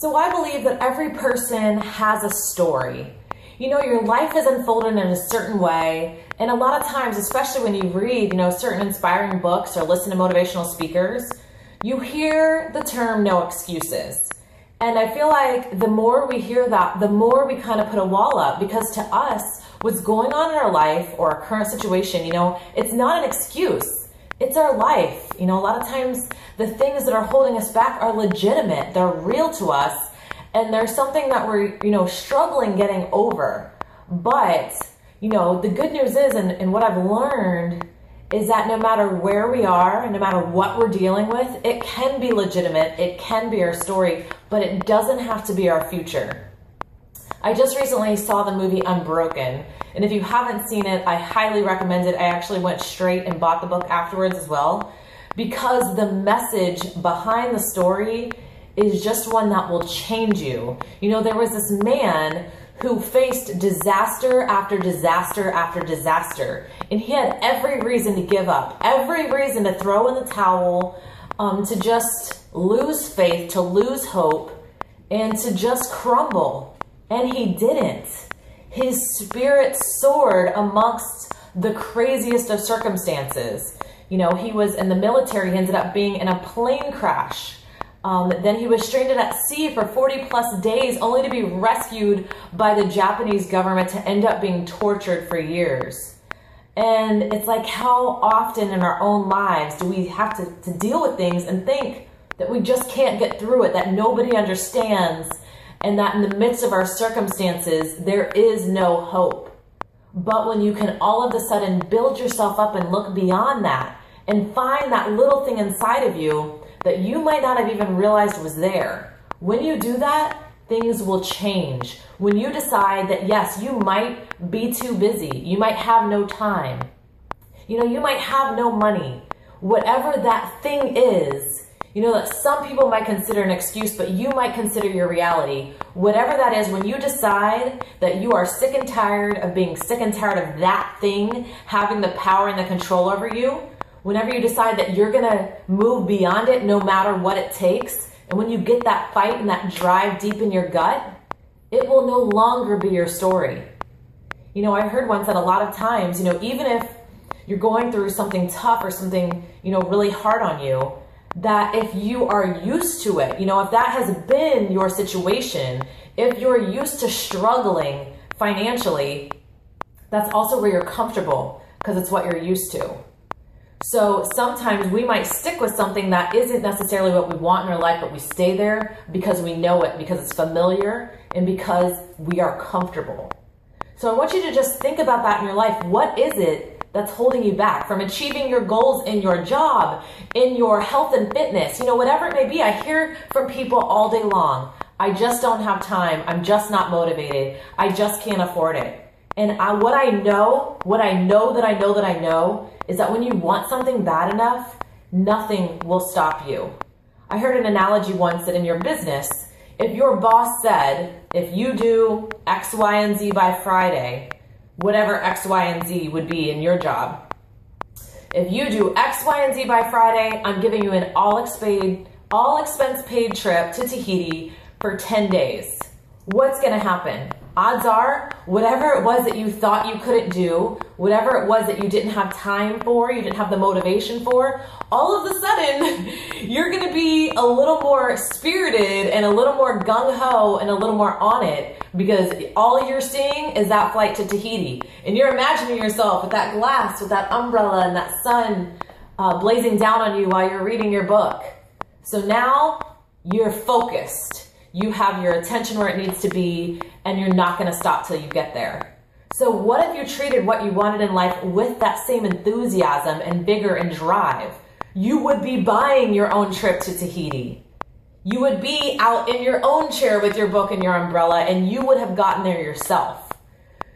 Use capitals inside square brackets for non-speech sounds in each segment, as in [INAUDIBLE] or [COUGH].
So I believe that every person has a story. You know, your life is unfolded in a certain way, and a lot of times, especially when you read, you know, certain inspiring books or listen to motivational speakers, you hear the term no excuses. And I feel like the more we hear that, the more we kind of put a wall up because to us, what's going on in our life or our current situation, you know, it's not an excuse. It's our life. You know, a lot of times the things that are holding us back are legitimate. They're real to us. And there's something that we're, you know, struggling getting over. But, you know, the good news is, and, and what I've learned is that no matter where we are, and no matter what we're dealing with, it can be legitimate, it can be our story, but it doesn't have to be our future. I just recently saw the movie Unbroken, and if you haven't seen it, I highly recommend it. I actually went straight and bought the book afterwards as well because the message behind the story is just one that will change you. You know, there was this man who faced disaster after disaster after disaster, and he had every reason to give up, every reason to throw in the towel, um, to just lose faith, to lose hope, and to just crumble. And he didn't. His spirit soared amongst the craziest of circumstances. You know, he was in the military, he ended up being in a plane crash. Um, then he was stranded at sea for 40 plus days, only to be rescued by the Japanese government to end up being tortured for years. And it's like, how often in our own lives do we have to, to deal with things and think that we just can't get through it, that nobody understands, and that in the midst of our circumstances, there is no hope. But when you can all of a sudden build yourself up and look beyond that and find that little thing inside of you that you might not have even realized was there, when you do that, things will change. When you decide that, yes, you might be too busy, you might have no time, you know, you might have no money, whatever that thing is, you know, that some people might consider an excuse, but you might consider your reality. Whatever that is, when you decide that you are sick and tired of being sick and tired of that thing having the power and the control over you, whenever you decide that you're to move beyond it no matter what it takes, and when you get that fight and that drive deep in your gut, it will no longer be your story. You know, I heard once that a lot of times, you know, even if you're going through something tough or something, you know, really hard on you, that if you are used to it, you know, if that has been your situation, if you're used to struggling financially, that's also where you're comfortable because it's what you're used to. So sometimes we might stick with something that isn't necessarily what we want in our life, but we stay there because we know it, because it's familiar, and because we are comfortable. So I want you to just think about that in your life. What is it that's holding you back from achieving your goals in your job, in your health and fitness, you know, whatever it may be. I hear from people all day long. I just don't have time. I'm just not motivated. I just can't afford it. And I, what I know, what I know that I know that I know is that when you want something bad enough, nothing will stop you. I heard an analogy once that in your business, if your boss said, if you do X, Y, and Z by Friday, whatever X, Y, and Z would be in your job. If you do X, Y, and Z by Friday, I'm giving you an all expense all expense paid trip to Tahiti for 10 days. What's going to happen? odds are, whatever it was that you thought you couldn't do, whatever it was that you didn't have time for, you didn't have the motivation for, all of a sudden, [LAUGHS] you're going to be a little more spirited and a little more gung ho and a little more on it because all you're seeing is that flight to Tahiti. And you're imagining yourself with that glass, with that umbrella, and that sun uh, blazing down on you while you're reading your book. So now you're focused you have your attention where it needs to be, and you're not going to stop till you get there. So, what if you treated what you wanted in life with that same enthusiasm and vigor and drive? You would be buying your own trip to Tahiti. You would be out in your own chair with your book and your umbrella, and you would have gotten there yourself.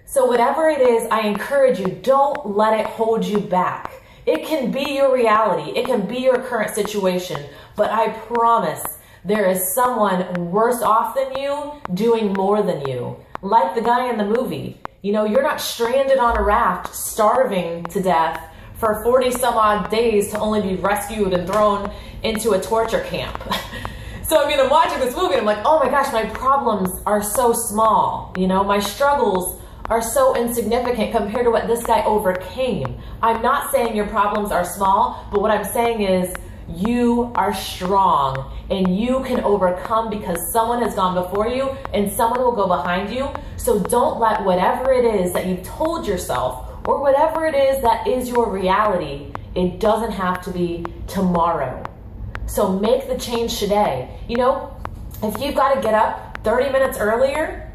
So, whatever it is, I encourage you don't let it hold you back. It can be your reality, it can be your current situation, but I promise there is someone worse off than you doing more than you. Like the guy in the movie. You know, you're not stranded on a raft, starving to death for 40 some odd days to only be rescued and thrown into a torture camp. [LAUGHS] so I mean, I'm watching this movie and I'm like, oh my gosh, my problems are so small. You know, my struggles are so insignificant compared to what this guy overcame. I'm not saying your problems are small, but what I'm saying is you are strong and you can overcome because someone has gone before you and someone will go behind you. So don't let whatever it is that you've told yourself or whatever it is that is your reality, it doesn't have to be tomorrow. So make the change today. You know, if you've got to get up 30 minutes earlier,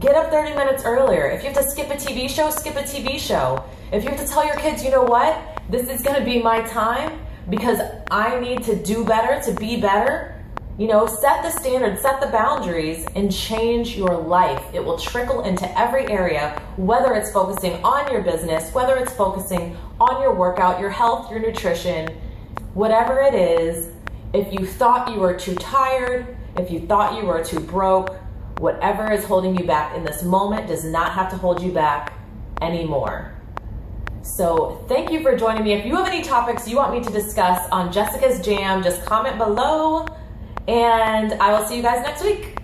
get up 30 minutes earlier. If you have to skip a TV show, skip a TV show. If you have to tell your kids, you know what, this is going to be my time because I need to do better, to be better, you know, set the standards, set the boundaries, and change your life. It will trickle into every area, whether it's focusing on your business, whether it's focusing on your workout, your health, your nutrition, whatever it is. If you thought you were too tired, if you thought you were too broke, whatever is holding you back in this moment does not have to hold you back anymore. So, thank you for joining me. If you have any topics you want me to discuss on Jessica's Jam, just comment below and I will see you guys next week.